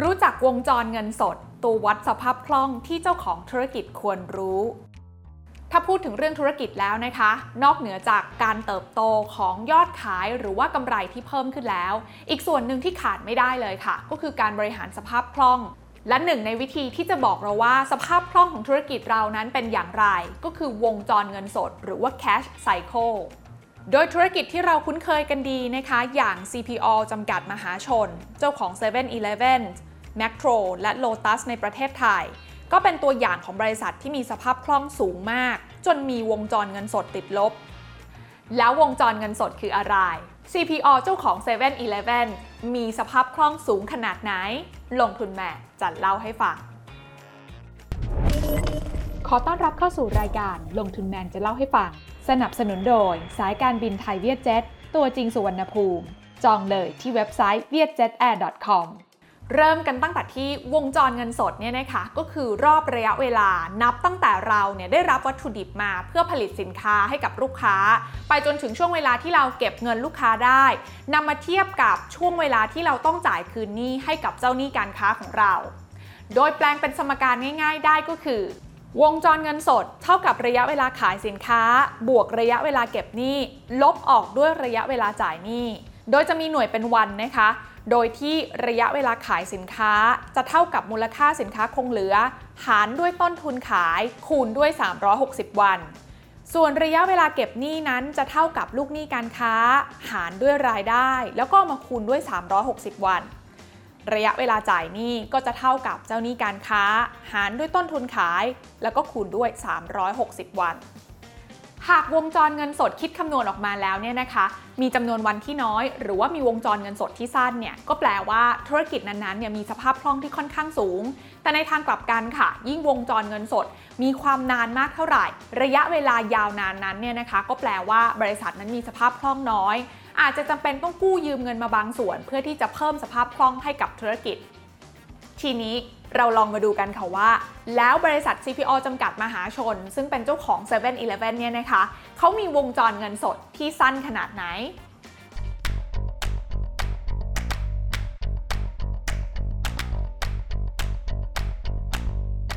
รู้จักวงจรเงินสด ตัววัดสภาพคล่องที่เจ้าของธุรกิจควรรู้ ถ้าพูดถึงเรื่องธุรกิจแล้วนะคะ นอกเหนือจากการเติบโตของยอดขายหรือว่ากำไรที่เพิ่มขึ้นแล้ว อีกส่วนหนึ่งที่ขาดไม่ได้เลยค่ะ ก็คือการบริหารสภาพคล่อง และหนึ่งในวิธีที่จะบอกเราว่าสภาพคล่องของธุรกิจเรานั้นเป็นอย่างไร ก็คือวงจรเงินสด หรือว่า cash cycle โดยธุรกิจที่เราคุ้นเคยกันดีนะคะ อย่าง CPO จำกัดมหาชน เจ้าของ 7 e เ e ่ e อ Macro และ Lotus ในประเทศไทย ก็เป็นตัวอย่างของบริษัทที่มีสภาพคล่องสูงมาก จนมีวงจรเงินสดติดลบ แล้ววงจรเงินสดคืออะไร CPO เจ้าของ 7 e เ e ่ e มีสภาพคล่องสูงขนาดไหน ลงทุนแม่จัดเล่าให้ฟัง ขอต้อนรับเข้าสู่รายการลงทุนแมนจะเล่าให้ฟัง สนับสนุนโดยสายการบินไทยเวียดเจ็ตตัวจริงสุวรรณภูมิ จองเลยที่เว็บไซต์ vietjetair.com เริ่มกันตั้งแต่ที่วงจรเงินสดเนี่ยนะคะก็คือรอบระยะเวลานับตั้งแต่เราเนี่ยได้รับวัตถุดิบมาเพื่อผลิตสินค้าให้กับลูกค้า ไปจนถึงช่วงเวลาที่เราเก็บเงินลูกค้าได้นำมาเทียบกับช่วงเวลาที่เราต้องจ่ายคืนหนี้ให้กับเจ้าหนี้การค้าของเรา โดยแปลงเป็นสมการง่าย ๆ ได้ก็คือ วงจรเงินสดเท่ากับระยะเวลาขายสินค้า บวกระยะเวลาเก็บหนี้ ลบออกด้วยระยะเวลาจ่ายหนี้ โดยจะมีหน่วยเป็นวันนะคะ โดยที่ระยะเวลาขายสินค้า จะเท่ากับมูลค่าสินค้าคงเหลือ หารด้วยต้นทุนขาย คูณด้วย 360 วัน ส่วนระยะเวลาเก็บหนี้นั้นจะเท่ากับลูกหนี้การค้า หารด้วยรายได้ แล้วก็มาคูณด้วย 360 วัน ระยะเวลาจ่ายหนี้ก็จะเท่ากับเจ้าหนี้การค้า หารด้วยต้นทุนขาย แล้วก็คูณด้วย 360 วัน หากวงจรเงินสดคิดคำนวณออกมาแล้วเนี่ยนะคะ มีจำนวนวันที่น้อย หรือว่ามีวงจรเงินสดที่สั้นเนี่ยก็แปลว่าธุรกิจนั้นๆเนี่ยมีสภาพคล่องที่ค่อนข้างสูง แต่ในทางกลับกันค่ะ ยิ่งวงจรเงินสด มีความนานมากเท่าไหร่ ระยะเวลายาวนานนั้นเนี่ยนะคะ ก็แปลว่าบริษัทนั้นมีสภาพคล่องน้อย อาจจะจำเป็นต้องกู้ยืมเงินมาบางส่วน เพื่อที่จะเพิ่มสภาพคล่องให้กับธุรกิจ ทีนี้เราลองมาดูกันค่ะว่า แล้วบริษัท CPO จำกัดมหาชน ซึ่งเป็นเจ้าของ 7 e เ e ่ e อเนี่ยนะคะเขามีวงจรเงินสดที่สั้นขนาดไหน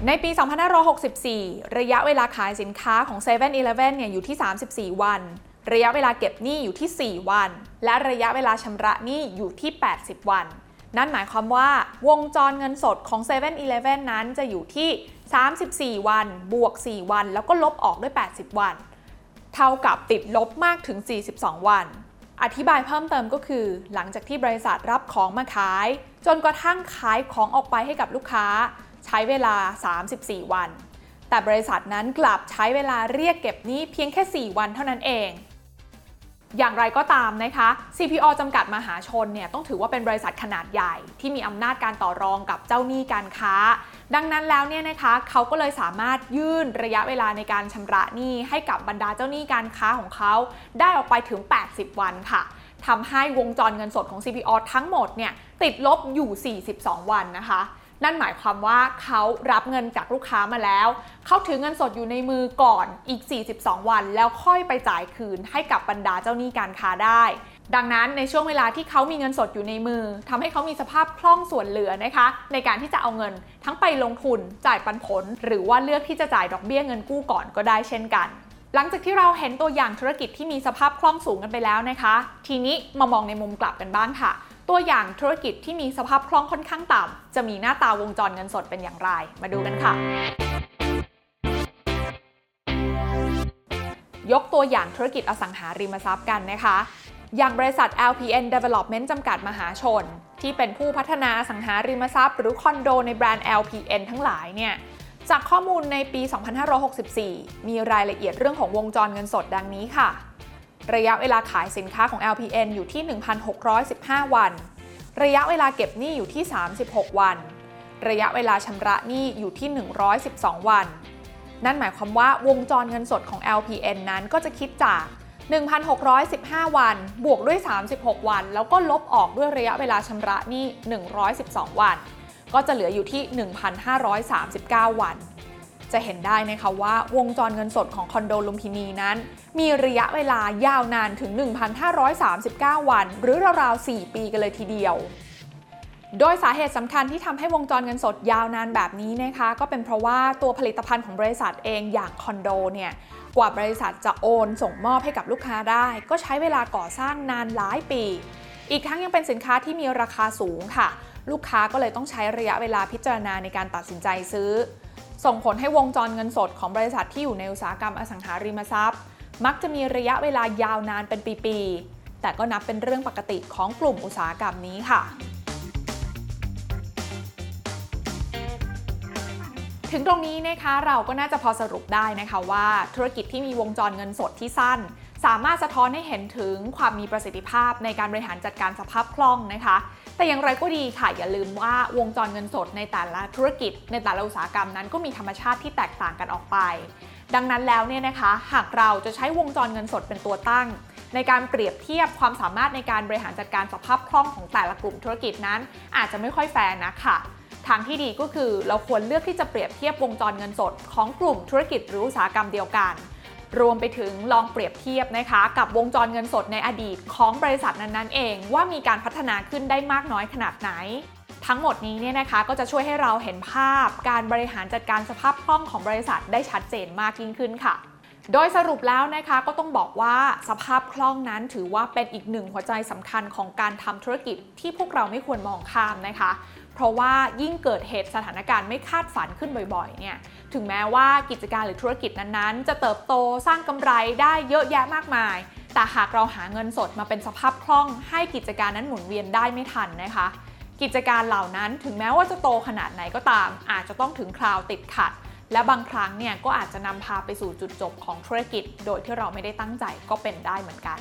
ในปี 2564 ระยะเวลาขายสินค้าของ7 e เ e ่ e เนี่ยอยู่ที่ 34 วัน ระยะเวลาเก็บหนี้อยู่ที่ 4 วัน และระยะเวลาชำระหนี้อยู่ที่ 80 วัน นั่นหมายความว่าวงจรเงินสดของ7 e เ e ่ e นั้นจะอยู่ที่ 34 วัน บวก 4 วัน แล้วก็ลบออกด้วย 80 วัน เท่ากับติดลบมากถึง 42 วัน อธิบายเพิ่มเติมก็คือ หลังจากที่บริษัทรับของมาขาย จนกระทั่งขายของออกไปให้กับลูกค้า ใช้เวลา 34 วัน แต่บริษัทนั้นกลับใช้เวลาเรียกเก็บหนี้เพียงแค่ 4 วันเท่านั้นเอง อย่างไรก็ตามนะคะ CPO จำกัดมหาชนเนี่ยต้องถือว่าเป็นบริษัทขนาดใหญ่ ที่มีอำนาจการต่อรองกับเจ้าหนี้การค้า ดังนั้นแล้วเนี่ยนะคะเขาก็เลยสามารถยื่นระยะเวลาในการชำระหนี้ให้กับบรรดาเจ้าหนี้การค้าของเขา ได้ออกไปถึง 80 วันค่ะทำให้วงจรเงินสดของ CPO ทั้งหมดเนี่ยติดลบอยู่ 42 วันนะคะ นั่นหมายความว่าเขารับเงินจากลูกค้ามาแล้ว เขาถือเงินสดอยู่ในมือก่อนอีก 42 วัน แล้วค่อยไปจ่ายคืนให้กับบรรดาเจ้าหนี้การค้าได้ ดังนั้นในช่วงเวลาที่เขามีเงินสดอยู่ในมือทำให้เขามีสภาพคล่องส่วนเหลือนะคะ ในการที่จะเอาเงินทั้งไปลงทุนจ่ายปันผล หรือว่าเลือกที่จะจ่ายดอกเบี้ยเงินกู้ก่อนก็ได้เช่นกันหลังจากที่เราเห็นตัวอย่างธุรกิจที่มีสภาพคล่องสูงกันไปแล้วนะคะ ทีนี้มามองในมุมกลับกันบ้างค่ะ ตัวอย่างธุรกิจที่มีสภาพคล่องค่อนข้างต่ำจะมีหน้าตาวงจรเงินสดเป็นอย่างไร มาดูกันค่ะ ยกตัวอย่างธุรกิจอสังหาริมทรัพย์กันนะคะ อย่างบริษัท LPN Development จำกัดมหาชน ที่เป็นผู้พัฒนาสังหาริมทรัพย์ หรือคอนโดในแบรนด์ LPN ทั้งหลายเนี่ยจากข้อมูลในปี 2564 มีรายละเอียดเรื่องของวงจรเงินสดดังนี้ค่ะ ระยะเวลาขายสินค้าของ LPN อยู่ที่ 1,615 วัน ระยะเวลาเก็บหนี้อยู่ที่ 36 วัน ระยะเวลาชำระหนี้อยู่ที่ 112 วัน นั่นหมายความว่าวงจรเงินสดของ LPN นั้นก็จะคิดจาก 1,615 วัน บวกด้วย 36 วัน แล้วก็ลบออกด้วยระยะเวลาชำระหนี้ 112 วัน ก็จะเหลืออยู่ที่ 1,539 วัน จะเห็นได้นะคะว่าวงจรเงินสดของคอนโดลุมพินีนั้น มีระยะเวลายาวนานถึง 1,539 วัน หรือราวๆ 4 ปีกันเลยทีเดียว โดยสาเหตุสำคัญที่ทำให้วงจรเงินสดยาวนานแบบนี้นะคะ ก็เป็นเพราะว่าตัวผลิตภัณฑ์ของบริษัทเองอย่างคอนโดเนี่ยกว่าบริษัทจะโอนส่งมอบให้กับลูกค้าได้ ก็ใช้เวลาก่อสร้างนานหลายปี อีกทั้งยังเป็นสินค้าที่มีราคาสูงค่ะ ลูกค้าก็เลยต้องใช้ระยะเวลาพิจารณาในการตัดสินใจซื้อ ส่งผลให้วงจรเงินสดของบริษัทที่อยู่ในอุตสาหกรรมอสังหาริมทรัพย์ มักจะมีระยะเวลายาวนานเป็นปีๆ แต่ก็นับเป็นเรื่องปกติของกลุ่มอุตสาหกรรมนี้ค่ะ ถึงตรงนี้นะคะเราก็น่าจะพอสรุปได้นะคะว่าธุรกิจที่มีวงจรเงินสดที่สั้น สามารถสะท้อนให้เห็นถึงความมีประสิทธิภาพในการบริหารจัดการสภาพคล่องนะคะ แต่อย่างไรก็ดีค่ะอย่าลืมว่าวงจรเงินสดในแต่ละธุรกิจ ในแต่ละอุตสาหกรรมนั้นก็มีธรรมชาติที่แตกต่างกันออกไป ดังนั้นแล้วเนี่ยนะคะ หากเราจะใช้วงจรเงินสดเป็นตัวตั้ง ในการเปรียบเทียบความสามารถในการบริหารจัดการสภาพคล่องของแต่ละกลุ่มธุรกิจนั้น อาจจะไม่ค่อยแฟร์นะค่ะทางที่ดีก็คือเราควรเลือกที่จะเปรียบเทียบวงจรเงินสดของกลุ่มธุรกิจหรืออุตสาหกรรมเดียวกัน รวมไปถึงลองเปรียบเทียบนะคะ กับวงจรเงินสดในอดีตของบริษัทนั้นๆเอง ว่ามีการพัฒนาขึ้นได้มากน้อยขนาดไหน ทั้งหมดนี้เนี่ยนะคะก็จะช่วยให้เราเห็นภาพการบริหารจัดการสภาพคล่องของบริษัทได้ชัดเจนมากยิ่งขึ้นค่ะ โดยสรุปแล้วนะคะก็ต้องบอกว่าสภาพคล่องนั้นถือว่าเป็นอีกหนึ่งหัวใจสำคัญของการทำธุรกิจที่พวกเราไม่ควรมองข้ามนะคะ เพราะว่ายิ่งเกิดเหตุสถานการณ์ไม่คาดฝันขึ้นบ่อยๆเนี่ยถึงแม้ว่ากิจการหรือธุรกิจนั้นๆ จะเติบโตสร้างกำไรได้เยอะแยะมากมาย แต่หากเราหาเงินสดมาเป็นสภาพคล่องให้กิจการนั้นหมุนเวียนได้ไม่ทันนะคะ กิจการเหล่านั้นถึงแม้ว่าจะโตขนาดไหนก็ตาม อาจจะต้องถึงคราวติดขัด และบางครั้งเนี่ยก็อาจจะนำพาไปสู่จุดจบของธุรกิจ โดยที่เราไม่ได้ตั้งใจก็เป็นได้เหมือนกัน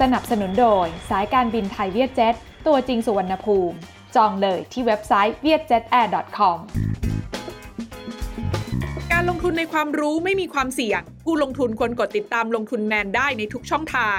สนับสนุนโดยสายการบินไทยเวียดเจ็ตตัวจริงสุวรรณภูมิ จองเลยที่เว็บไซต์ vietjetair.com การลงทุนในความรู้ไม่มีความเสี่ยง ผู้ลงทุนควรกดติดตามลงทุนแมนได้ในทุกช่องทาง